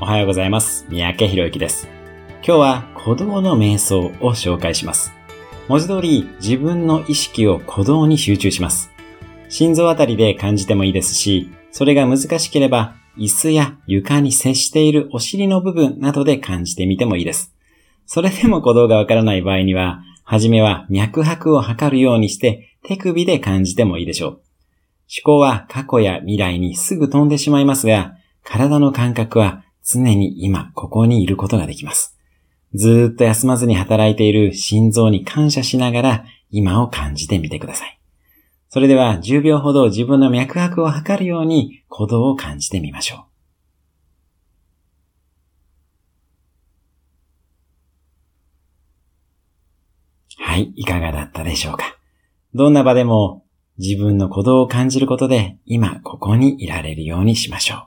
おはようございます。三宅博之です。今日は鼓動の瞑想を紹介します。文字通り自分の意識を鼓動に集中します。心臓あたりで感じてもいいですし、それが難しければ椅子や床に接しているお尻の部分などで感じてみてもいいです。それでも鼓動がわからない場合には、はじめは脈拍を測るようにして手首で感じてもいいでしょう。思考は過去や未来にすぐ飛んでしまいますが、体の感覚は常に今ここにいることができます。ずーっと休まずに働いている心臓に感謝しながら今を感じてみてください。それでは10秒ほど自分の脈拍を測るように鼓動を感じてみましょう。はい、いかがだったでしょうか。どんな場でも自分の鼓動を感じることで今ここにいられるようにしましょう。